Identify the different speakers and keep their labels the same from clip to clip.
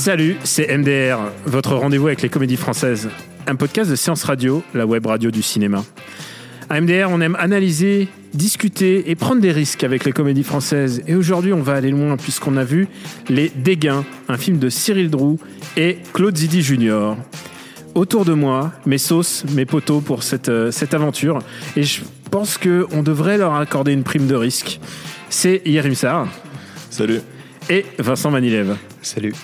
Speaker 1: Salut, c'est MDR, votre rendez-vous avec les comédies françaises. Un podcast de Séance Radio, la web radio du cinéma. À MDR, on aime analyser, discuter et prendre des risques avec les comédies françaises. Et aujourd'hui, on va aller loin puisqu'on a vu Les Dégains, un film de Cyril Drou et Claude Zidi Junior. Autour de moi, mes sauces, mes poteaux pour cette, euh, cette aventure. Et je pense qu'on devrait leur accorder une prime de risque. C'est Yerim Sarr
Speaker 2: Salut.
Speaker 1: Et Vincent Manilev.
Speaker 2: Salut.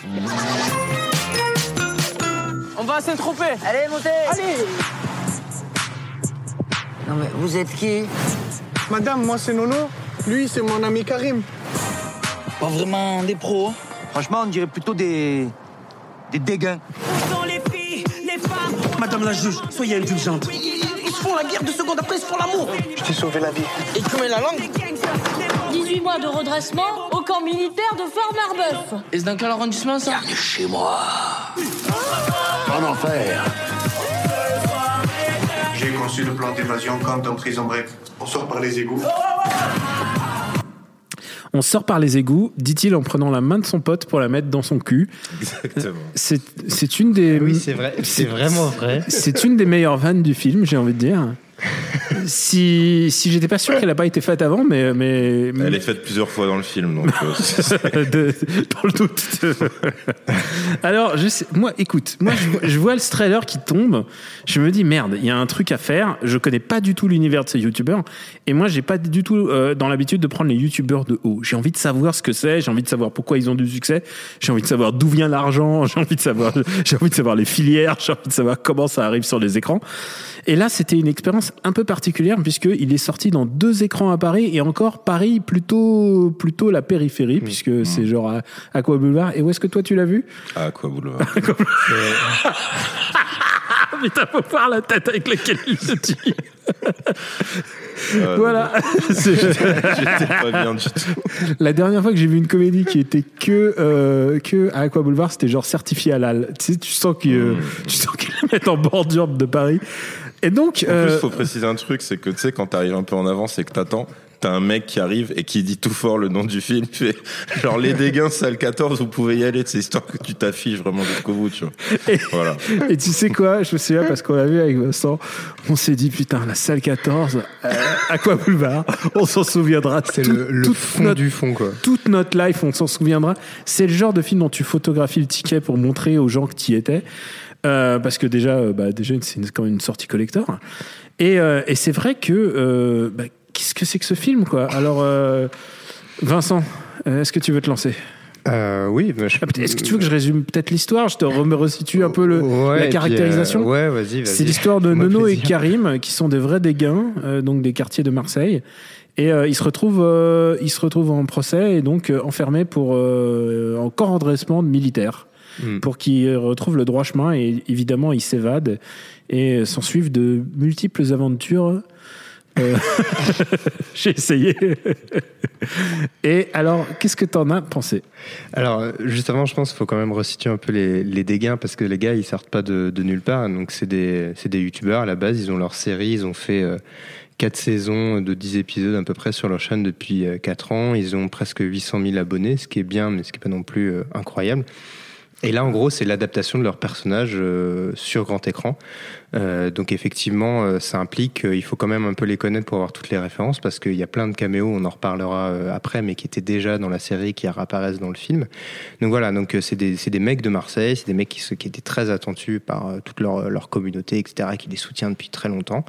Speaker 3: On va s'introper
Speaker 4: Allez, montez
Speaker 3: Allez
Speaker 4: Non mais vous êtes qui?
Speaker 3: Madame, moi c'est Nono. Lui, c'est mon ami Karim.
Speaker 4: Pas vraiment des pros. hein. Franchement, on dirait plutôt des... des dégains.
Speaker 5: Madame la juge, soyez indulgente.
Speaker 3: Ils se font la guerre deux secondes après, ils se font l'amour. Je t'ai sauvé la vie. Et tu mets la langue
Speaker 6: 18 mois de redressement au camp militaire de Fort-Marbeuf.
Speaker 3: Et c'est dans quel arrondissement ça
Speaker 4: Chez moi.
Speaker 7: J'ai conçu le plan d'évasion quand en prison break. On sort par les égouts.
Speaker 1: On sort par les égouts, dit-il en prenant la main de son pote pour la mettre dans son cul.
Speaker 2: Exactement.
Speaker 1: C'est c'est une des.
Speaker 8: Oui, c'est vrai. C'est vraiment vrai.
Speaker 1: C'est une des meilleures vannes du film, j'ai envie de dire. Si si j'étais pas sûr qu'elle n'a pas été faite avant, mais mais
Speaker 2: Elle est faite plusieurs fois dans le film, donc euh,
Speaker 1: de- dans le doute. Alors, je sais- moi, écoute, moi, je, vois- je vois le trailer qui tombe. Je me dis merde, il y a un truc à faire. Je connais pas du tout l'univers de ces youtubeurs, et moi, j'ai pas du tout euh, dans l'habitude de prendre les youtubeurs de haut. J'ai envie de savoir ce que c'est. J'ai envie de savoir pourquoi ils ont du succès. J'ai envie de savoir d'où vient l'argent. J'ai envie de savoir, j'ai envie de savoir les filières. J'ai envie de savoir comment ça arrive sur les écrans. Et là, c'était une expérience un peu particulière puisque il est sorti dans deux écrans à Paris et encore Paris plutôt plutôt la périphérie puisque c'est genre à Aqua Boulevard. Et où est-ce que toi tu l'as vu?
Speaker 2: Ah, quoi, boulevard.
Speaker 1: Ah putain, faut voir la tête avec laquelle il se dit.
Speaker 2: Euh,
Speaker 1: voilà.
Speaker 2: Pas bien du tout.
Speaker 1: la dernière fois que j'ai vu une comédie qui était que euh, que à Aqua Boulevard, c'était genre certifié halal. Tu sais, tu sens qu'ils euh, tu sens qu'ils la mettent en bordure de Paris. Et donc,
Speaker 2: En
Speaker 1: euh,
Speaker 2: plus, faut préciser un truc, c'est que tu sais, quand t'arrives un peu en avance et que t'attends, t'as un mec qui arrive et qui dit tout fort le nom du film. Il fait, genre, les dégains, salle 14, vous pouvez y aller. C'est histoire que tu t'affiches vraiment jusqu'au bout, tu vois.
Speaker 1: Et-
Speaker 2: Voilà.
Speaker 1: Et tu sais quoi, je me souviens parce qu'on l'a vu avec Vincent, on s'est dit putain la salle 14, euh, Aqua Boulevard, on s'en souviendra.
Speaker 8: C'est
Speaker 1: tout-
Speaker 8: le, fond
Speaker 1: notre-
Speaker 8: du fond, quoi.
Speaker 1: toute notre life, on s'en souviendra. C'est le genre de film dont tu photographies le ticket pour montrer aux gens que tu y étais. Euh, parce que déjà, euh, bah, déjà c'est quand même une sortie collector. Et, euh, et c'est vrai que bah, qu'est-ce que c'est que ce film, quoi? Alors, Vincent, est-ce que tu veux te lancer?
Speaker 8: Euh, oui, bah, je-
Speaker 1: Ah, Est-ce que tu veux que je résume peut-être l'histoire? Je te resitue un peu le,
Speaker 8: Ouais,
Speaker 1: la
Speaker 8: puis,
Speaker 1: caractérisation.
Speaker 8: euh, ouais, vas-y, vas-y.
Speaker 1: C'est l'histoire de Nono et. Karim, qui sont des vrais dégains, euh, donc des quartiers de Marseille. Et ils se retrouvent, ils se retrouvent en procès et donc enfermés pour encore redressement de militaires,
Speaker 8: Mm.
Speaker 1: pour qu'ils retrouvent le droit chemin. Et évidemment, ils s'évadent et s'en suivent de multiples aventures. Euh, J'ai essayé. et alors, qu'est-ce que t'en as pensé?
Speaker 8: Alors, euh, justement, je pense qu'il faut quand même resituer un peu les, les dégâts parce que les gars, ils sortent pas de, de nulle part. Donc, c'est des, c'est des youtubeurs à la base. Ils ont leur série. Ils ont fait euh, quatre saisons de 10 épisodes à peu près sur leur chaîne depuis euh, 4 ans. Ils ont presque 800 000 abonnés, ce qui est bien, mais ce qui est pas non plus euh, incroyable. Et là, en gros, c'est l'adaptation de leur personnage euh, sur grand écran. Euh, donc, effectivement, euh, ça implique qu'il faut quand même un peu les connaître pour avoir toutes les références, parce qu'il y a plein de caméos, on en reparlera euh, après, mais qui étaient déjà dans la série, qui réapparaissent dans le film. Donc voilà, donc euh, c'est des, des mecs de Marseille, c'est des mecs qui, qui étaient très attendus par euh, toute leur, leur communauté, etc., qui les soutient depuis très longtemps.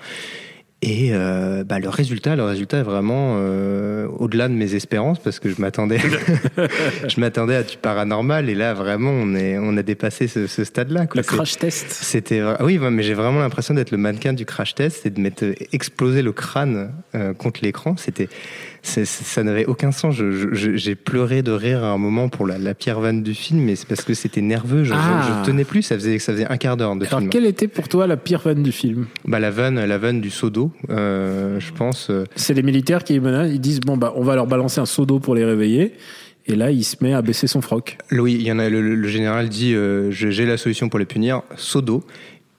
Speaker 8: Et euh, bah, le résultat, le résultat est vraiment euh, au-delà de mes espérances parce que je m'attendais, je m'attendais à du paranormal et là vraiment on est, on a dépassé ce, ce stade-là.
Speaker 1: Le crash test.
Speaker 8: C'était, oui, mais j'ai vraiment l'impression d'être le mannequin du crash test et de m'être explosé le crâne euh, contre l'écran. C'était, ça n'avait aucun sens. J'ai pleuré de rire à un moment pour la, la pierre vanne du film, mais c'est parce que c'était nerveux. Je,
Speaker 1: Ah.
Speaker 8: je tenais plus. Ça faisait, ça faisait un quart d'heure de
Speaker 1: Alors,
Speaker 8: film.
Speaker 1: quelle était pour toi la pire vanne du film?
Speaker 8: Bah la vanne, la vanne du seau d'eau, euh, je pense. euh,
Speaker 1: C'est les militaires qui menacent, ils disent bon bah on va leur balancer un seau d'eau pour les réveiller. Et là, il se met à baisser son froc.
Speaker 8: Oui, il y en a. Le, le général dit euh, j'ai la solution pour les punir, seau d'eau.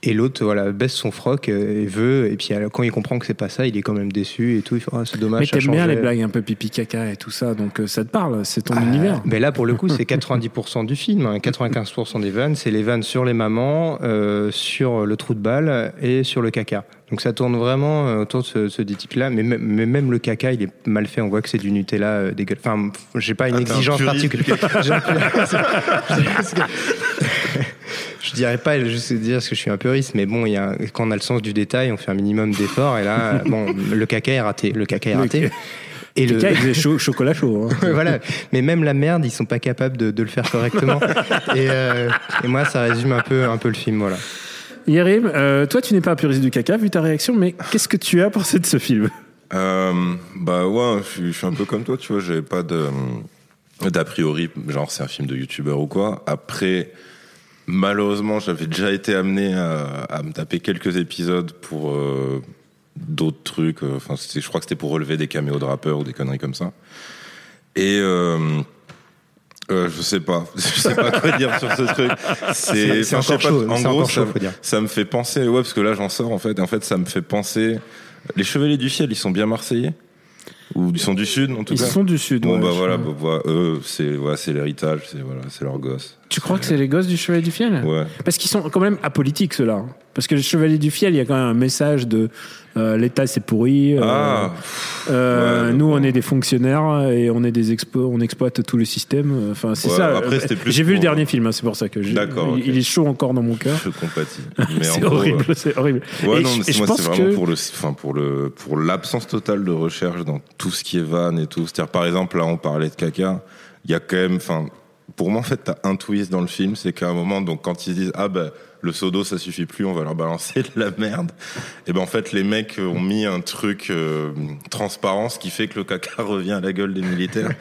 Speaker 8: Et l'autre, voilà, baisse son froc euh, et veut. Et puis quand il comprend que c'est pas ça, il est quand même déçu et tout. Il fait Ah, c'est dommage.
Speaker 1: Mais t'aimes bien les blagues un peu pipi caca et tout ça, donc euh, ça te parle, c'est ton
Speaker 8: Ah,
Speaker 1: univers.
Speaker 8: Mais là, pour le coup, c'est 90% du film. hein. 95% des vannes, c'est les vannes sur les mamans, euh, sur le trou de balle et sur le caca. Donc ça tourne vraiment autour de ce, ce type-là. Mais, même- mais même le caca, il est mal fait. On voit que c'est du Nutella euh, dégueulasse. Enfin, j'ai pas une
Speaker 2: Ah,
Speaker 8: exigence particulière. Je dirais pas juste dire parce que je suis un puriste, mais bon, il y a, quand on a le sens du détail, on fait un minimum d'efforts. Et là, bon, le caca est raté. Le caca est
Speaker 1: Le
Speaker 8: raté.
Speaker 1: ca-
Speaker 8: Et
Speaker 1: Le caca, il faisait chaud- chocolat chaud. hein.
Speaker 8: Voilà. Mais même la merde, ils sont pas capables de, de le faire correctement. et, euh, et moi, ça résume un peu, un peu le film, voilà.
Speaker 1: Yérim, euh, toi tu n'es pas un puriste du caca vu ta réaction, mais qu'est-ce que tu as pensé de ce film?
Speaker 2: Euh, bah ouais, je suis, je suis un peu comme toi, tu vois, j'avais pas de d'a priori, genre c'est un film de youtubeur ou quoi. Après, malheureusement, j'avais déjà été amené à, à me taper quelques épisodes pour euh, d'autres trucs. euh, Enfin, je crois que c'était pour relever des caméos de rappeurs ou des conneries comme ça. Et euh, euh, je sais pas, je sais pas quoi dire sur ce truc.
Speaker 8: C'est- c'est encore
Speaker 2: pas,
Speaker 8: chaud,
Speaker 2: En gros,
Speaker 8: chaud,
Speaker 2: ça,
Speaker 8: faut dire.
Speaker 2: ça me fait penser, ouais, parce que là j'en sors en fait. Et en fait, ça me fait penser. Les Chevaliers du Ciel, ils sont bien marseillais ou ils sont du sud en tout
Speaker 1: Ils
Speaker 2: cas.
Speaker 1: sont du sud.
Speaker 2: Bon
Speaker 1: ouais,
Speaker 2: bah voilà, bah, voilà, eux c'est voilà, c'est l'héritage, c'est voilà, c'est leur gosse.
Speaker 1: Tu crois que c'est les gosses du Chevalier du Fiel?
Speaker 2: Ouais.
Speaker 1: Parce qu'ils sont quand même apolitiques ceux-là. Parce que le Chevalier du Fiel, il y a quand même un message de euh, l'État c'est pourri. euh,
Speaker 2: Ah,
Speaker 1: euh,
Speaker 2: ouais,
Speaker 1: nous, on est des fonctionnaires et on est des expo, on exploite tout le système. Enfin, c'est
Speaker 2: Ouais,
Speaker 1: ça.
Speaker 2: après, c'était plus
Speaker 1: J'ai vu le dernier film, hein, c'est pour ça que j'ai-
Speaker 2: D'accord,
Speaker 1: il, est chaud encore dans mon cœur.
Speaker 2: je compatis.
Speaker 1: C'est horrible, c'est horrible.
Speaker 2: Ouais,
Speaker 1: Et
Speaker 2: non, mais
Speaker 1: et
Speaker 2: moi c'est vraiment
Speaker 1: que-
Speaker 2: pour le, enfin pour le, pour l'absence totale de recherche dans tout ce qui est van et tout. C'est-à-dire par exemple là on parlait de caca, il y a quand même, enfin pour moi en fait t'as un twist dans le film, c'est qu'à un moment donc quand ils disent ah ben le seau ça suffit plus, on va leur balancer de la merde. Et ben en fait les mecs ont mis un truc euh, transparent, ce qui fait que le caca revient à la gueule des militaires.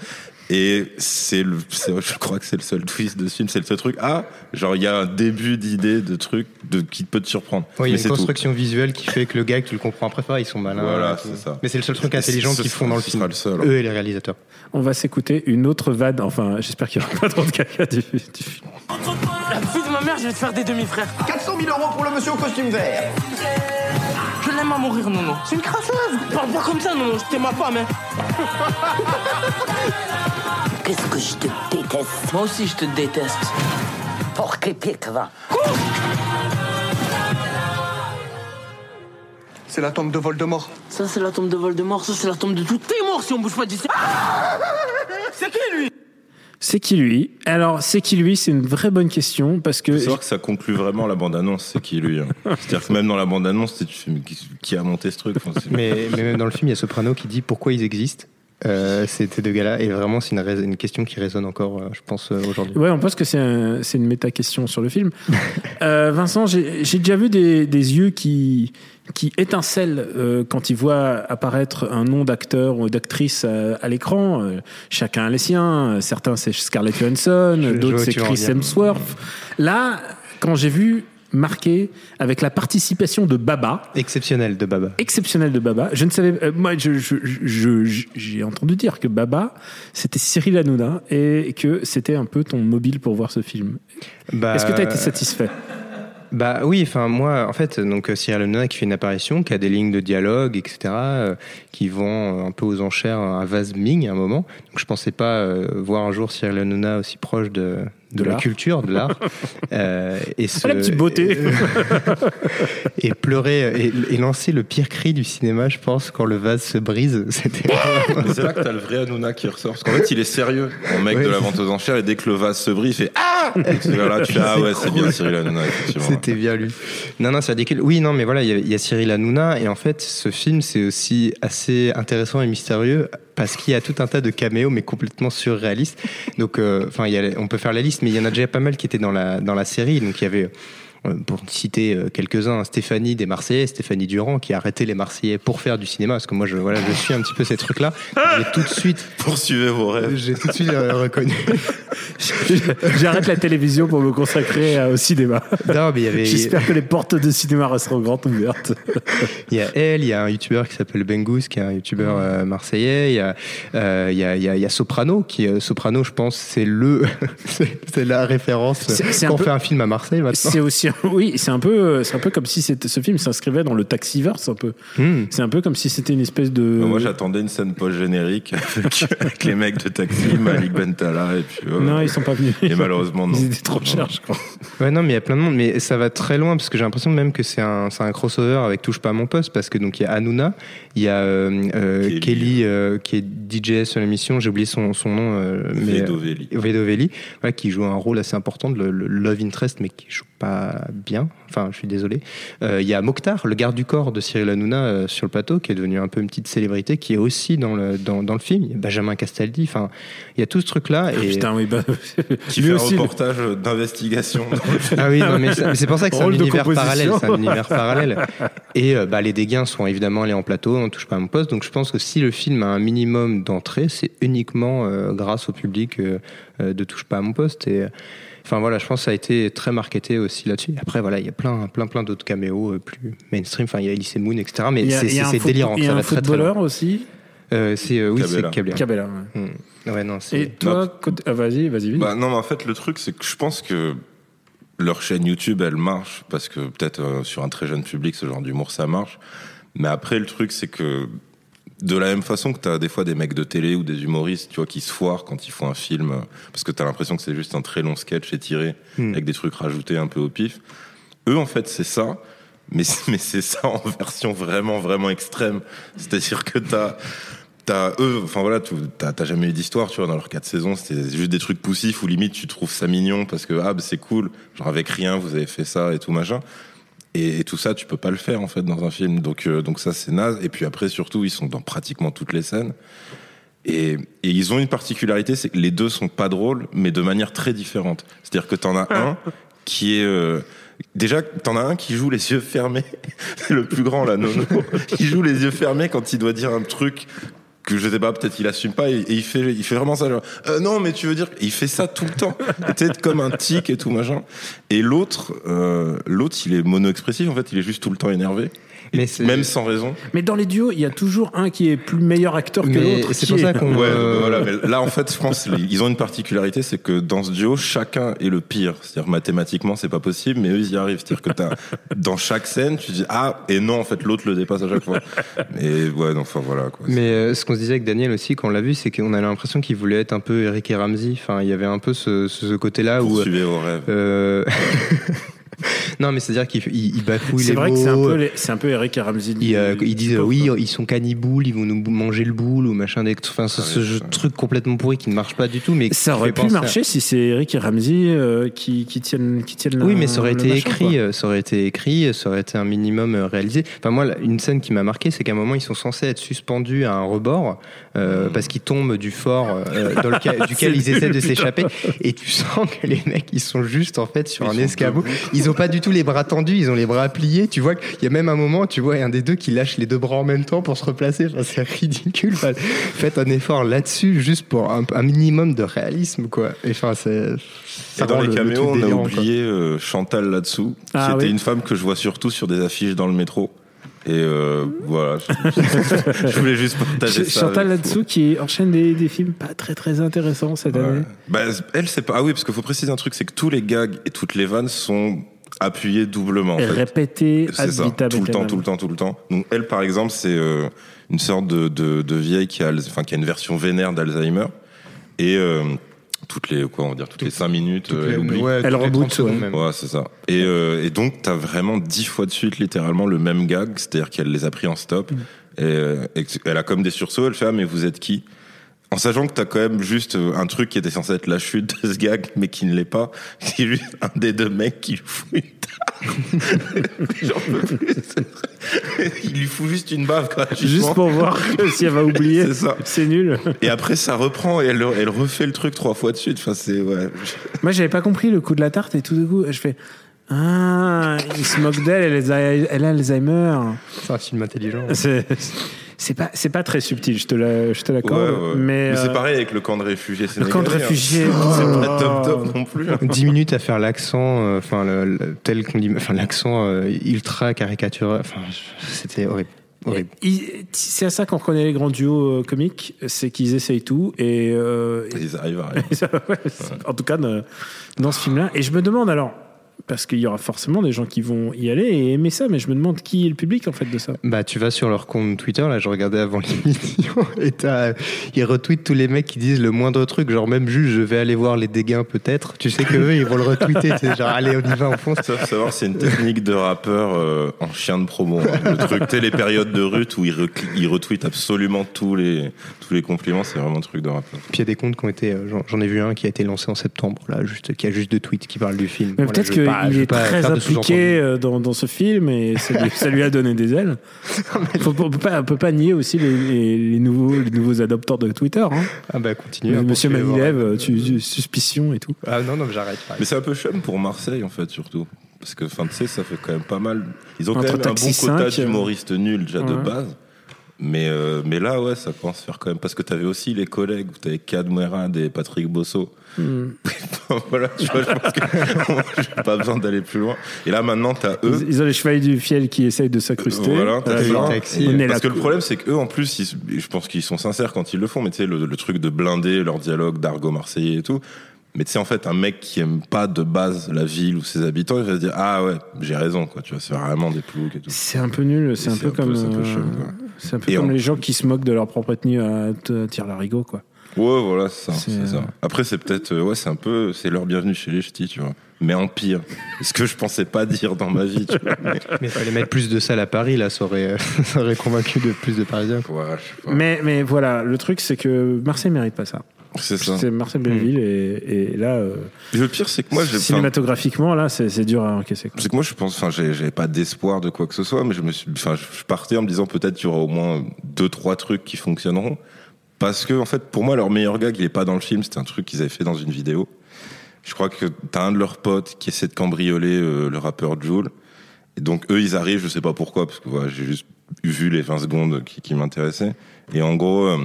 Speaker 2: Et c'est le, c'est- je crois que c'est le seul twist de ce film, c'est le seul truc. Ah, genre il y a un début d'idée de truc de qui peut te surprendre.
Speaker 8: Ouais, il y
Speaker 2: Mais
Speaker 8: a
Speaker 2: c'est
Speaker 8: une
Speaker 2: tout.
Speaker 8: construction visuelle qui fait que le gars, que tu le comprends après, pas, ils sont malins.
Speaker 2: Voilà, c'est ça.
Speaker 8: Mais c'est le seul truc intelligent qu'ils font dans le film.
Speaker 2: le seul.
Speaker 8: Eux et les réalisateurs.
Speaker 1: On va s'écouter une autre vanne. Enfin, j'espère qu'il n'y aura pas trop de caca du, du film.
Speaker 3: La fille de ma mère, je vais te faire des demi-frères.
Speaker 4: 400 000 euros pour le monsieur au costume vert.
Speaker 3: Je l'aime à mourir, non, non. C'est une crasseuse. Parle pas comme ça, non, non. J'étais ma femme, hein.
Speaker 9: Qu'est-ce que je te déteste?
Speaker 3: Moi aussi, je te déteste.
Speaker 9: Porca pietra.
Speaker 4: C'est la tombe de Voldemort.
Speaker 3: Ça, c'est la tombe de Voldemort. Ça, c'est la tombe de tous tes morts si on bouge pas d'ici. C'est qui, lui?
Speaker 1: C'est qui lui? Alors, c'est qui lui? C'est une vraie bonne question parce que
Speaker 2: faut savoir que ça conclut vraiment la bande-annonce, c'est qui lui. hein. C'est-à-dire que même dans la bande-annonce, tu fais, mais qui, qui a monté ce truc Enfin, c'est-
Speaker 8: Mais, mais même dans le film, il y a Soprano qui dit pourquoi ils existent. Euh, ces deux gars-là. Et vraiment, c'est une, rais- une question qui résonne encore, euh, je pense, euh, aujourd'hui.
Speaker 1: Ouais, on pense que c'est un- c'est une méta-question sur le film. Euh, Vincent, j'ai j'ai déjà vu des, des yeux qui, qui étincellent euh, quand ils voient apparaître un nom d'acteur ou d'actrice à, à l'écran. Euh, chacun a les siens. Certains, c'est Scarlett Johansson, d'autres, c'est Chris. Hemsworth. Là, quand j'ai vu marqué avec la participation de Baba,
Speaker 8: Exceptionnel de Baba.
Speaker 1: exceptionnel de Baba. Je ne savais, euh, moi, je, je- je- je- j'ai entendu dire que Baba, c'était Cyril Hanouna et que c'était un peu ton mobile pour voir ce film.
Speaker 8: Bah,
Speaker 1: Est-ce que tu as été satisfait?
Speaker 8: Bah oui, enfin moi, en fait, donc euh, Cyril Hanouna qui fait une apparition, qui a des lignes de dialogue, etc., euh, qui vend euh, un peu aux enchères un vase Ming à un moment. Donc je pensais pas euh, voir un jour Cyril Hanouna aussi proche de de,
Speaker 1: De
Speaker 8: la culture, de l'art, euh, et ce,
Speaker 1: la petite beauté.
Speaker 8: et pleurer et, et lancer le pire cri du cinéma, je pense, quand le vase se brise. C'était
Speaker 2: c'est là que t'as le vrai Hanouna qui ressort. Parce qu'en fait, il est sérieux, en mec
Speaker 8: Ouais,
Speaker 2: de la vente aux enchères, et dès que le vase se brise, il fait Ah Là, tu fais, ah ouais, c'est bien Cyril Hanouna.
Speaker 8: C'était bien lui. Non, non, c'est ridicule. Oui, non, mais voilà, il y a- il y, a Cyril Hanouna, et en fait, ce film, c'est aussi assez intéressant et mystérieux parce qu'il y a tout un tas de caméos, mais complètement surréalistes. Donc, euh, enfin, on peut faire la liste, mais il y en a déjà pas mal qui étaient dans la, dans la série. Donc, il y avait. Euh, Pour citer euh, quelques-uns, Stéphanie des Marseillais, Stéphanie Durand, qui a arrêté les Marseillais pour faire du cinéma, parce que moi, je, voilà, je suis un petit peu ces trucs-là. J'ai tout de suite,
Speaker 2: Poursuivez vos rêves.
Speaker 8: j'ai tout de suite euh, reconnu.
Speaker 1: J'arrête la télévision pour me consacrer euh, au cinéma.
Speaker 8: Non, mais il y avait,
Speaker 1: J'espère que les portes de cinéma resteront grandes ouvertes.
Speaker 8: Il y a elle, il y a un youtubeur qui s'appelle Bengouz, qui est un youtubeur euh, marseillais. Il y a, euh, il y a, il y a, il y a Soprano, qui euh, Soprano, je pense, c'est le, c'est la référence
Speaker 1: C'est- c'est
Speaker 8: quand
Speaker 1: un
Speaker 8: on
Speaker 1: peu-
Speaker 8: fait un film à Marseille maintenant.
Speaker 1: C'est aussi, oui, c'est un peu, c'est un peu comme si ce film s'inscrivait dans le Taxiverse un peu.
Speaker 8: Hmm.
Speaker 1: C'est un peu comme si c'était une espèce de.
Speaker 2: Moi, j'attendais une scène post-générique avec, avec les mecs de Taxi, Malik Bentala, et puis. euh,
Speaker 1: non, ils sont pas venus.
Speaker 2: Et malheureusement, non.
Speaker 1: Ils étaient trop chers, je crois.
Speaker 8: Ouais, non, mais il y a plein de monde, mais ça va très loin parce que j'ai l'impression même que c'est un, c'est un crossover avec Touche pas à mon poste parce que donc il y a Hanouna, il y a euh, euh,
Speaker 2: Kelly.
Speaker 8: Kelly, euh, qui est DJ sur l'émission, j'ai oublié son, son nom, euh, mais
Speaker 2: Vedovelli.
Speaker 8: Vedovelli, ouais, qui joue un rôle assez important de le, le love interest, mais qui joue pas bien. Enfin, je suis désolé. Euh, Il y a Mokhtar, le garde du corps de Cyril Hanouna euh, sur le plateau, qui est devenu un peu une petite célébrité, qui est aussi dans le dans, dans le film. Il y a Benjamin Castaldi. Enfin, il y a tout ce truc-là. et...
Speaker 1: Putain, oui, bah,
Speaker 2: Qui fait un
Speaker 1: le-
Speaker 2: reportage d'investigation. le film.
Speaker 8: Ah oui, non, mais c'est pour ça que c'est un univers parallèle. C'est un univers parallèle. Et euh, bah, les dégains sont évidemment allés en plateau, on touche pas à mon poste. Donc je pense que si le film a un minimum d'entrée, c'est uniquement grâce au public de touche pas à mon poste. Et enfin voilà, je pense que ça a été très marketé aussi là-dessus. Après voilà, il y a plein, plein, plein d'autres caméos euh, plus mainstream. Enfin, il y a Elise Moon, etc. Mais c'est délirant.
Speaker 1: Il y a un footballeur aussi.
Speaker 8: Euh, c'est euh, oui, c'est
Speaker 2: Cabella.
Speaker 8: Cabella.
Speaker 1: Ouais.
Speaker 8: Hmm. Ouais, non, c'est.
Speaker 1: Et toi, côté- ah, vas-y, vas-y, vite.
Speaker 2: Bah non, mais en fait, le truc, c'est que je pense que leur chaîne YouTube, elle marche parce que peut-être euh, sur un très jeune public, ce genre d'humour, ça marche. Mais après, le truc, c'est que de la même façon que t'as des fois des mecs de télé ou des humoristes, tu vois, qui se foirent quand ils font un film, euh, parce que t'as l'impression que c'est juste un très long sketch étiré
Speaker 8: Hmm.
Speaker 2: avec des trucs rajoutés un peu au pif. Eux, en fait, c'est ça. Mais, c'est- mais c'est ça en version vraiment, vraiment extrême. C'est-à-dire que t'as, t'as eux, enfin voilà, tu- t'as jamais eu d'histoire, tu vois, dans leurs quatre saisons, c'était juste des trucs poussifs où limite tu trouves ça mignon parce que ah bah, c'est cool, genre avec rien vous avez fait ça et tout machin. Et, et tout ça, tu peux pas le faire en fait dans un film. Donc euh, donc ça c'est naze. Et puis après surtout ils sont dans pratiquement toutes les scènes. Et, et ils ont une particularité, c'est que les deux sont pas drôles, mais de manière très différente. C'est-à-dire que t'en as un qui est euh, déjà t'en as un qui joue les yeux fermés, c'est le plus grand là, Nono, qui joue les yeux fermés quand il doit dire un truc que je sais pas, peut-être il assume pas et, et il fait il fait vraiment ça genre euh, non mais tu veux dire il fait ça tout le temps, peut-être comme un tic et tout machin. Et l'autre euh, l'autre il est mono-expressif en fait, il est juste tout le temps énervé.
Speaker 8: Mais
Speaker 2: même sans raison.
Speaker 1: Mais dans les duos, il y a toujours un qui est plus meilleur acteur que l'autre.
Speaker 8: c'est pour
Speaker 1: est-
Speaker 8: ça qu'on.
Speaker 2: Ouais,
Speaker 8: euh,
Speaker 2: voilà, mais là en fait, je pense ils ont une particularité, c'est que dans ce duo, chacun est le pire. C'est-à-dire mathématiquement, c'est pas possible, mais eux ils y arrivent. C'est-à-dire que t'as dans chaque scène, tu dis ah et non en fait l'autre le dépasse à chaque fois. Mais ouais, non, enfin voilà quoi.
Speaker 8: Mais euh, ce qu'on se disait avec Daniel aussi quand on l'a vu, c'est qu'on a l'impression qu'il voulait être un peu Eric et Ramsey. Enfin, il y avait un peu ce, ce, ce côté-là où.
Speaker 2: Poursuivez vos rêves.
Speaker 8: euh, non, mais c'est-à-dire qu'il il, il bafouille
Speaker 1: C'est
Speaker 8: les
Speaker 1: vrai
Speaker 8: mots.
Speaker 1: que c'est un peu, les- c'est un peu Eric et Ramsey.
Speaker 8: Ils, euh, ils disent euh, oui,
Speaker 1: quoi.
Speaker 8: ils sont canniboules, ils vont nous manger le boule ou machin. Des, enfin, ce, truc complètement pourri qui ne marche pas du tout. Mais
Speaker 1: Ça aurait pu
Speaker 8: à-
Speaker 1: marcher si c'est Eric et Ramsey euh, qui, qui tiennent, qui tiennent
Speaker 8: Oui,
Speaker 1: la-
Speaker 8: mais ça aurait été
Speaker 1: machin,
Speaker 8: écrit,
Speaker 1: quoi.
Speaker 8: euh, ça aurait été écrit, ça aurait été un minimum euh, réalisé. Enfin, moi, une scène qui m'a marqué, c'est qu'à un moment, ils sont censés être suspendus à un rebord euh, parce qu'ils tombent du fort euh, dans lequel, duquel ils essaient de s'échapper. Et tu sens que les mecs, ils sont juste en fait sur
Speaker 2: Ils
Speaker 8: un escabeau. Ils ont pas du tout les bras tendus, ils ont les bras pliés. Tu vois qu'il y a même un moment, tu vois un des deux qui lâche les deux bras en même temps pour se replacer. Enfin, c'est ridicule. Enfin, faites un effort là-dessus juste pour un, un minimum de réalisme, quoi. Et enfin, c'est. ça
Speaker 2: Et dans les
Speaker 8: le- le
Speaker 2: caméos, on a oublié euh, Chantal là-dessous,
Speaker 1: Ah,
Speaker 2: qui était
Speaker 1: oui.
Speaker 2: une femme que je vois surtout sur des affiches dans le métro. Et euh, voilà, je, je voulais juste partager ça.
Speaker 1: Chantal là-dessous qui enchaîne des, des films pas très très intéressants cette
Speaker 2: Ouais.
Speaker 1: année.
Speaker 2: Bah, elle, c'est pas. Ah oui, parce qu'il faut préciser un truc, c'est que tous les gags et toutes les vannes sont appuyés doublement. En
Speaker 1: Et
Speaker 2: fait.
Speaker 1: ad
Speaker 2: C'est ça, tout le temps, tout le temps, tout le temps. Donc elle, par exemple, c'est euh, une sorte de, de, de vieille qui a, enfin, qui a une version vénère d'Alzheimer et euh, toutes les quoi, on va dire toutes les cinq minutes,
Speaker 8: Toutes
Speaker 2: euh,
Speaker 8: les-
Speaker 2: elle oublie.
Speaker 8: ouais,
Speaker 1: Elle reboot,
Speaker 8: 30 secondes
Speaker 1: ouais.
Speaker 8: même.
Speaker 2: Ouais, c'est ça. Et, euh, et donc, t'as vraiment dix fois de suite, littéralement, le même gag, c'est-à-dire qu'elle les a pris en stop. Et, euh, et que- elle a comme des sursauts, elle fait Ah, mais vous êtes qui? En sachant que t'as quand même juste euh, un truc qui était censé être la chute de ce gag, mais qui ne l'est pas. C'est juste un des deux mecs qui lui fout une tarte. J'en peux plus. Il lui fout juste une bave gratuitement.
Speaker 1: Juste pour voir si elle va oublier,
Speaker 2: C'est ça.
Speaker 1: c'est nul.
Speaker 2: Et après, ça reprend et elle, elle refait le truc trois fois de suite. Enfin, c'est, ouais.
Speaker 1: Moi, j'avais pas compris le coup de la tarte et tout d'un coup, je fais Ah, il se moque d'elle, elle, a- elle a Alzheimer.
Speaker 8: C'est un film intelligent.
Speaker 1: C'est c'est pas, c'est pas très subtil, je te la- je te l'accorde.
Speaker 2: Ouais, ouais.
Speaker 1: Mais,
Speaker 2: c'est
Speaker 1: euh,
Speaker 2: pareil avec le camp de réfugiés
Speaker 1: le camp de
Speaker 2: hein.
Speaker 1: réfugiés,
Speaker 2: C'est
Speaker 1: oh.
Speaker 2: pas top top non plus. hein.
Speaker 8: 10 minutes à faire l'accent, euh, enfin, le- le- tel qu'on dit, enfin, l'accent euh, ultra caricaturé. Enfin, c'était horrible.
Speaker 1: c'est à ça qu'on reconnaît les grands duos euh, comiques, c'est qu'ils essayent tout et, euh,
Speaker 2: Ils arrivent à rien.
Speaker 1: En tout cas dans, dans ce film-là. Et je me demande alors, parce qu'il y aura forcément des gens qui vont y aller et aimer ça, mais je me demande qui est le public en fait de ça.
Speaker 8: Bah, tu vas sur leur compte Twitter, là, je regardais avant l'émission, et t'as- ils retweetent tous les mecs qui disent le moindre truc, genre même juste je vais aller voir les dégâts peut-être. Tu sais que eux, ils vont le retweeter, c'est genre allez, on y va, on fonce.
Speaker 2: Ça, faut savoir, c'est une technique de rappeur euh, en chien de promo. hein. Le truc, sais, les périodes de rut où il, recli- il retweet absolument tous les, tous les compliments, c'est vraiment un truc de rappeur.
Speaker 8: Puis il y a des comptes qui ont été, euh, j'en- j'en ai vu un qui a été lancé en septembre, là, juste, qui a juste deux tweets qui parlent du film.
Speaker 1: Mais
Speaker 8: Voilà,
Speaker 1: peut-être
Speaker 8: je veux je veux
Speaker 1: est très impliqué euh, dans, dans ce film et ça lui, ça lui a donné des ailes. Faut- on peut pas, on peut pas nier aussi les, les- les nouveaux, les nouveaux adopteurs de Twitter. Hein.
Speaker 8: Ah bah continue. hein,
Speaker 1: Monsieur Manilev,
Speaker 8: voir.
Speaker 1: tu, tu- suspicion et tout.
Speaker 8: Ah non, non, mais j'arrête.
Speaker 2: Mais c'est un peu chum pour Marseille, en fait, surtout. Parce que, enfin, tu sais, ça fait quand même pas mal. Ils ont quand
Speaker 1: Entre
Speaker 2: même un bon quota
Speaker 1: 5, euh,
Speaker 2: d'humoristes nuls, déjà, de base. Mais, euh, mais là, ouais, ça commence à faire quand même. Parce que t'avais aussi les collègues, où t'avais Kad Moerad et Patrick Bosso.
Speaker 1: Hmm.
Speaker 2: voilà, tu vois, je pense que j'ai pas besoin d'aller plus loin. Et là, maintenant, t'as eux.
Speaker 1: Ils, ils ont les chevaliers du fiel qui essayent de s'incruster.
Speaker 2: Voilà, t'as Parce
Speaker 1: là.
Speaker 2: que le problème, c'est qu'eux, en plus, ils- je pense qu'ils sont sincères quand ils le font, mais tu sais, le, le truc de blinder leur dialogue d'argot marseillais et tout. Mais tu sais, en fait, un mec qui aime pas de base la ville ou ses habitants, il va se dire Ah ouais, j'ai raison, quoi. Tu vois, c'est vraiment des ploucs et tout.
Speaker 1: C'est un peu nul, c'est un peu
Speaker 2: un peu-
Speaker 1: comme.
Speaker 2: c'est un peu
Speaker 1: euh,
Speaker 2: chum, quoi.
Speaker 1: C'est un peu
Speaker 2: Et
Speaker 1: comme les gens qui se moquent de leur propre ethnie à, Tire-Larigot, quoi.
Speaker 2: Ouais, voilà, c'est ça.
Speaker 1: Euh,
Speaker 2: ça. Après, c'est peut-être, euh, ouais, c'est un peu, c'est leur bienvenue chez les ch'tis, tu vois. Mais en pire. Ce que je pensais pas dire dans ma vie, tu vois. Mais-
Speaker 8: fallait mettre plus de salles à Paris, là, ça aurait, euh, ça aurait convaincu de plus de Parisiens.
Speaker 2: Ouais, je sais pas.
Speaker 1: Mais, mais voilà, le truc, c'est que Marseille mérite pas ça.
Speaker 2: C'est ça.
Speaker 1: C'est Marseille Belleville et, et là, euh,
Speaker 2: Le pire, c'est que moi, j'ai, enfin,
Speaker 1: cinématographiquement, là, c'est c'est dur à encaisser. quoi.
Speaker 2: C'est que moi, je pense, enfin, j'ai- j'avais pas d'espoir de quoi que ce soit, mais je me suis, enfin, je partais en me disant peut-être qu'il y aura au moins deux, trois trucs qui fonctionneront. Parce que, en fait, pour moi, leur meilleur gag, il est pas dans le film, c'était un truc qu'ils avaient fait dans une vidéo. Je crois que t'as un de leurs potes qui essaie de cambrioler euh, le rappeur Joule. Et donc, eux, ils arrivent, je sais pas pourquoi, parce que voilà, j'ai juste vu les 20 secondes qui, qui m'intéressaient. Et en gros, euh,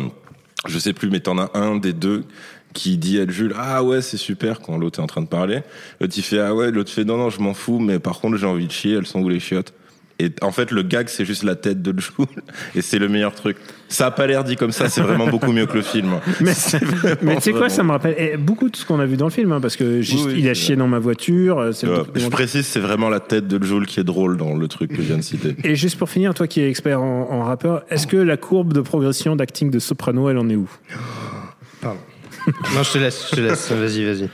Speaker 2: je sais plus, mais t'en as un des deux qui dit à Jules ah ouais c'est super quand l'autre est en train de parler. L'autre il fait ah ouais l'autre fait non non je m'en fous mais par contre j'ai envie de chier elles sont où les chiottes? Et en fait le gag c'est juste la tête de Jules et c'est le meilleur truc ça a pas l'air dit comme ça c'est vraiment beaucoup mieux que le film
Speaker 1: Mais, tu sais quoi, ça me rappelle eh, beaucoup de ce qu'on a vu dans le film, hein, parce que j'ai-
Speaker 2: Oui, oui,
Speaker 1: il a chié dans ma voiture. euh, c'est le
Speaker 2: Ouais,
Speaker 1: documentaire.
Speaker 2: je précise c'est vraiment la tête de Jules qui est drôle dans le truc que je viens de citer
Speaker 1: Et juste pour finir, toi qui es expert en, en rappeur, est-ce que la courbe de progression d'acting de Soprano, elle en est où?
Speaker 8: Pardon. non, je te laisse, je te laisse. Vas-y, vas-y.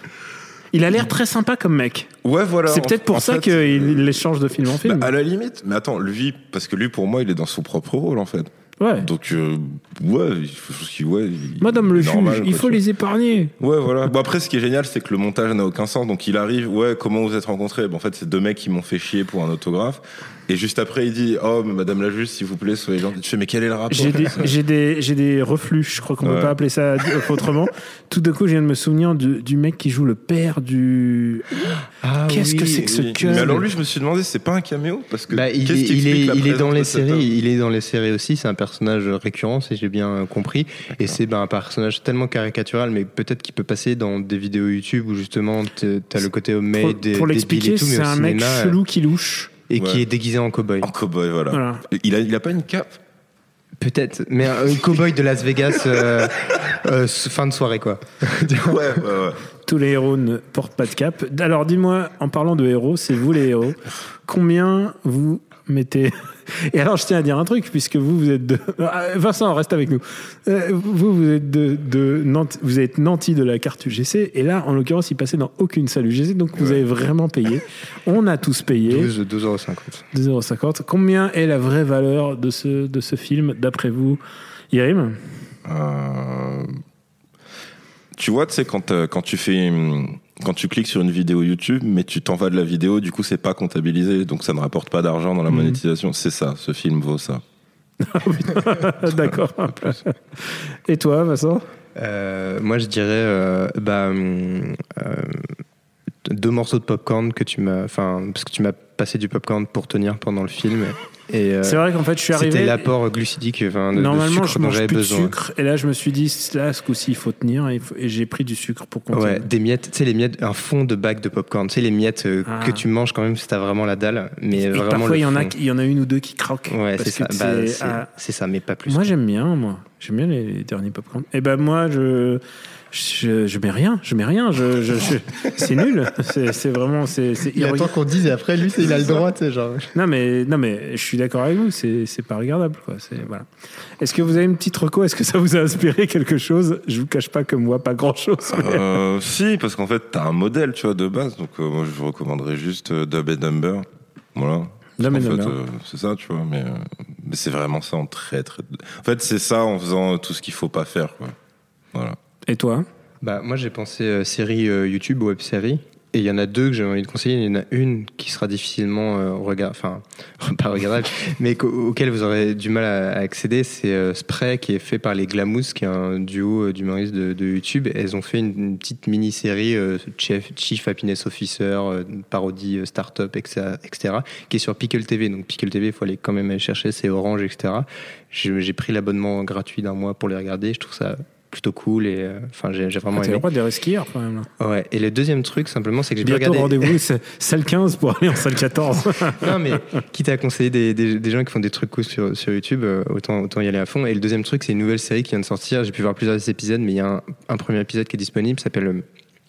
Speaker 1: Il a l'air très sympa comme mec.
Speaker 2: ouais voilà
Speaker 1: C'est peut-être pour ça qu'il il les change de film en film.
Speaker 2: bah, à la limite mais attends lui parce que lui pour moi il est dans son propre rôle en fait
Speaker 1: ouais.
Speaker 2: donc euh, ouais il faut ouais il-
Speaker 1: Madame le juge, il faut les épargner.
Speaker 2: Ouais, voilà. Bon, après, ce qui est génial, c'est que le montage n'a aucun sens. Donc, il arrive, ouais, comment vous êtes rencontrés? Bon, en fait, c'est deux mecs qui m'ont fait chier pour un autographe. Et juste après, il dit, oh, mais madame la juge, s'il vous plaît, soyez gentils. Tu fais, mais quel est le rapport?
Speaker 1: J'ai des, j'ai des, j'ai des reflux, je crois qu'on peut
Speaker 2: Ouais.
Speaker 1: pas appeler ça autrement. Tout d'un coup, je viens de me souvenir du, du mec qui joue le père du.
Speaker 8: Ah,
Speaker 1: Qu'est-ce que c'est que ce
Speaker 2: Oui.
Speaker 1: cul
Speaker 2: Mais alors, lui, je me suis demandé, c'est pas un caméo? Parce que,
Speaker 8: Bah, il, est,
Speaker 2: qui
Speaker 8: il, est, il est dans les séries, il est dans les séries aussi. C'est un personnage récurrent, si j'ai bien compris. Et c'est ben, un personnage tellement caricatural, mais peut-être qu'il peut passer dans des vidéos YouTube où justement t'es- t'as le côté
Speaker 1: Pour,
Speaker 8: homemade, des
Speaker 1: pour
Speaker 8: débile
Speaker 1: l'expliquer,
Speaker 8: et tout, mais
Speaker 1: c'est un mec chelou qui louche.
Speaker 8: Et qui est déguisé en cowboy.
Speaker 2: En cowboy, voilà.
Speaker 1: Voilà.
Speaker 2: Il a, il a pas une cape?
Speaker 8: Peut-être, mais un un cowboy de Las Vegas euh, euh, fin de soirée quoi.
Speaker 2: ouais, ouais, ouais.
Speaker 1: Tous les héros ne portent pas de cap. Alors dis-moi, en parlant de héros, c'est vous les héros. Combien vous mettez Et alors je tiens à dire un truc, puisque vous, vous êtes de... Ah, Vincent, reste avec nous. Euh, Vous, vous êtes de, de Nantes, vous êtes nanti de la carte UGC, et là, en l'occurrence, il passait dans aucune salle UGC, donc vous avez vraiment payé. On a tous payé.
Speaker 8: 12, 12,50€.
Speaker 1: 2,50€. Combien est la vraie valeur de ce, de ce film, d'après vous, Yérim
Speaker 2: Euh, tu vois, tu sais, quand, euh, quand tu fais. hum, Quand tu cliques sur une vidéo YouTube, mais tu t'en vas de la vidéo, du coup, c'est pas comptabilisé, donc ça ne rapporte pas d'argent dans la
Speaker 1: Mhm.
Speaker 2: monétisation. C'est ça, ce film vaut ça.
Speaker 1: D'accord. Et toi, Vincent?
Speaker 8: Euh, moi, je dirais euh, bah, hum, euh, deux morceaux de popcorn que tu m'as, enfin, parce que tu m'as passé du popcorn pour tenir pendant le film. Et euh,
Speaker 1: C'est vrai qu'en fait, je suis arrivé.
Speaker 8: C'était l'apport glucidique, enfin, de, de
Speaker 1: Normalement,
Speaker 8: sucre
Speaker 1: je mange plus
Speaker 8: besoin.
Speaker 1: de sucre. Et là, je me suis dit, là, ce coup-ci, il faut tenir. Et, j'ai pris du sucre pour continuer.
Speaker 8: Ouais, des miettes, tu sais, les miettes, un fond de bac de popcorn, tu sais, les miettes euh,
Speaker 1: Ah.
Speaker 8: que tu manges quand même si t'as vraiment la dalle, mais
Speaker 1: et
Speaker 8: vraiment.
Speaker 1: parfois, il y, en a, il y en a une ou deux qui croquent.
Speaker 8: Ouais, c'est ça. Bah,
Speaker 1: c'est- ah,
Speaker 8: ça, mais pas plus.
Speaker 1: Moi, j'aime bien, moi. J'aime bien les, les derniers popcorn. Et ben moi, je, je, je mets rien. Je mets rien. Je, je, je- c'est nul. C'est vraiment. C'est c'est
Speaker 8: Il attend qu'on dise et après, lui, il a le droit, tu sais, genre.
Speaker 1: Non mais non mais je suis d'accord avec vous. C'est c'est pas regardable quoi. C'est voilà. Est-ce que vous avez une petite reco? Est-ce que ça vous a inspiré quelque chose? Je vous cache pas que moi pas grand chose.
Speaker 2: Euh, si, parce qu'en fait, t'as un modèle, tu vois, de base. Donc, euh, moi, je vous recommanderais juste euh, Dub and Dumber. Voilà.
Speaker 1: Dumb
Speaker 2: Parce
Speaker 1: and
Speaker 2: qu'en fait,
Speaker 1: Dumber.
Speaker 2: euh, c'est ça, tu vois. Mais, euh, mais c'est vraiment ça en très, très. En fait, c'est ça en faisant tout ce qu'il faut pas faire, quoi. Voilà.
Speaker 1: Et toi
Speaker 8: Bah, moi, j'ai pensé euh, série euh, YouTube, web série. Et il y en a deux que j'ai envie de conseiller. Il y en a une qui sera difficilement euh, enfin pas regardable, mais auquel vous aurez du mal à, accéder. C'est euh, Spray qui est fait par les Glamouz, qui est un duo euh, d'humoristes de, YouTube. Elles ont fait une, petite mini-série euh, Chief, Chief Happiness Officer, parodie startup, etc., etc., qui est sur Pickle TV. Donc Pickle TV, il faut aller quand même aller chercher, c'est Orange, etc. J'ai pris l'abonnement gratuit d'un mois pour les regarder. Je trouve ça plutôt cool et euh, enfin j'ai j'ai vraiment
Speaker 1: T'as
Speaker 8: aimé.
Speaker 1: le droit de les quand même. Là.
Speaker 8: Ouais. Et le deuxième truc, simplement, c'est que j'ai pu regarder.
Speaker 1: rendez-vous salle 15 pour aller en salle 14.
Speaker 8: non, mais quitte à conseiller des, des, des gens qui font des trucs cool sur, sur YouTube, euh, autant, autant y aller à fond. Et le deuxième truc, c'est une nouvelle série qui vient de sortir. J'ai pu voir plusieurs épisodes, mais il y a un, un premier épisode qui est disponible, s'appelle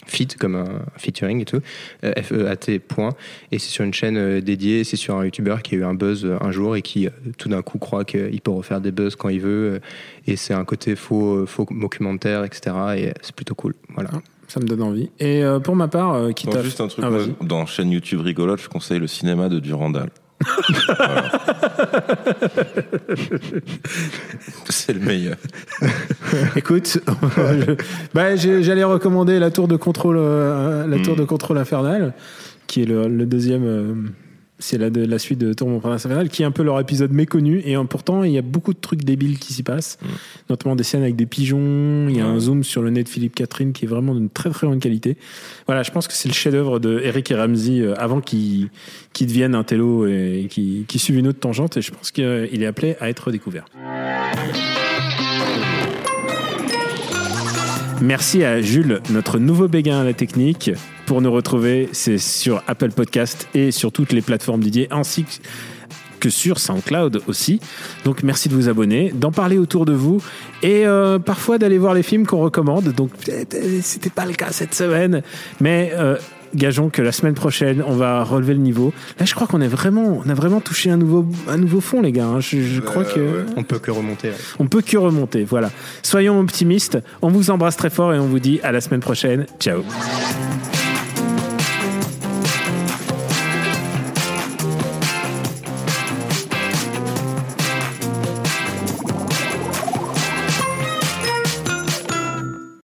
Speaker 8: Fit, comme un featuring et tout, euh, F-E-A-T, point. Et c'est sur une chaîne euh, dédiée, c'est sur un YouTuber qui a eu un buzz euh, un jour et qui euh, tout d'un coup croit qu'il peut refaire des buzz quand il veut. euh, et c'est un côté faux, euh, faux documentaire, etc. Et c'est plutôt cool. Voilà.
Speaker 1: Ça me donne envie. Et euh, pour ma part, euh, qui
Speaker 2: Non,
Speaker 1: t'a
Speaker 2: juste un truc,
Speaker 1: Ah,
Speaker 2: dans chaîne YouTube rigolote, je conseille le cinéma de Durandal. C'est le meilleur.
Speaker 1: Écoute, je- bah, j'ai- j'allais recommander la tour de contrôle, euh, la tour de contrôle infernale, qui est le, le deuxième. euh, c'est la, de- la suite de Tour Mon Prince Infernal, qui est un peu leur épisode méconnu. Et pourtant, il y a beaucoup de trucs débiles qui s'y passent, notamment des scènes avec des pigeons. Il y a un zoom sur le nez de Philippe Catherine qui est vraiment d'une très très bonne qualité. Voilà, je pense que c'est le chef-d'œuvre de Eric et Ramsey euh, avant qu'ils qu'ils deviennent un télo et qu'ils suivent une autre tangente. Et je pense qu'il est appelé à être découvert. Merci à Jules, notre nouveau béguin à la technique. Pour nous retrouver, c'est sur Apple Podcast et sur toutes les plateformes dédiées, ainsi que sur SoundCloud aussi. Donc merci de vous abonner, d'en parler autour de vous et euh, parfois d'aller voir les films qu'on recommande. Donc euh, c'était pas le cas cette semaine, mais euh, gageons que la semaine prochaine on va relever le niveau. Là, je crois qu'on est vraiment, on a vraiment touché un nouveau, un nouveau fond, les gars. hein. Je, je crois que
Speaker 8: On peut que remonter. ouais.
Speaker 1: on peut que remonter. Voilà. Soyons optimistes. On vous embrasse très fort et on vous dit à la semaine prochaine. Ciao.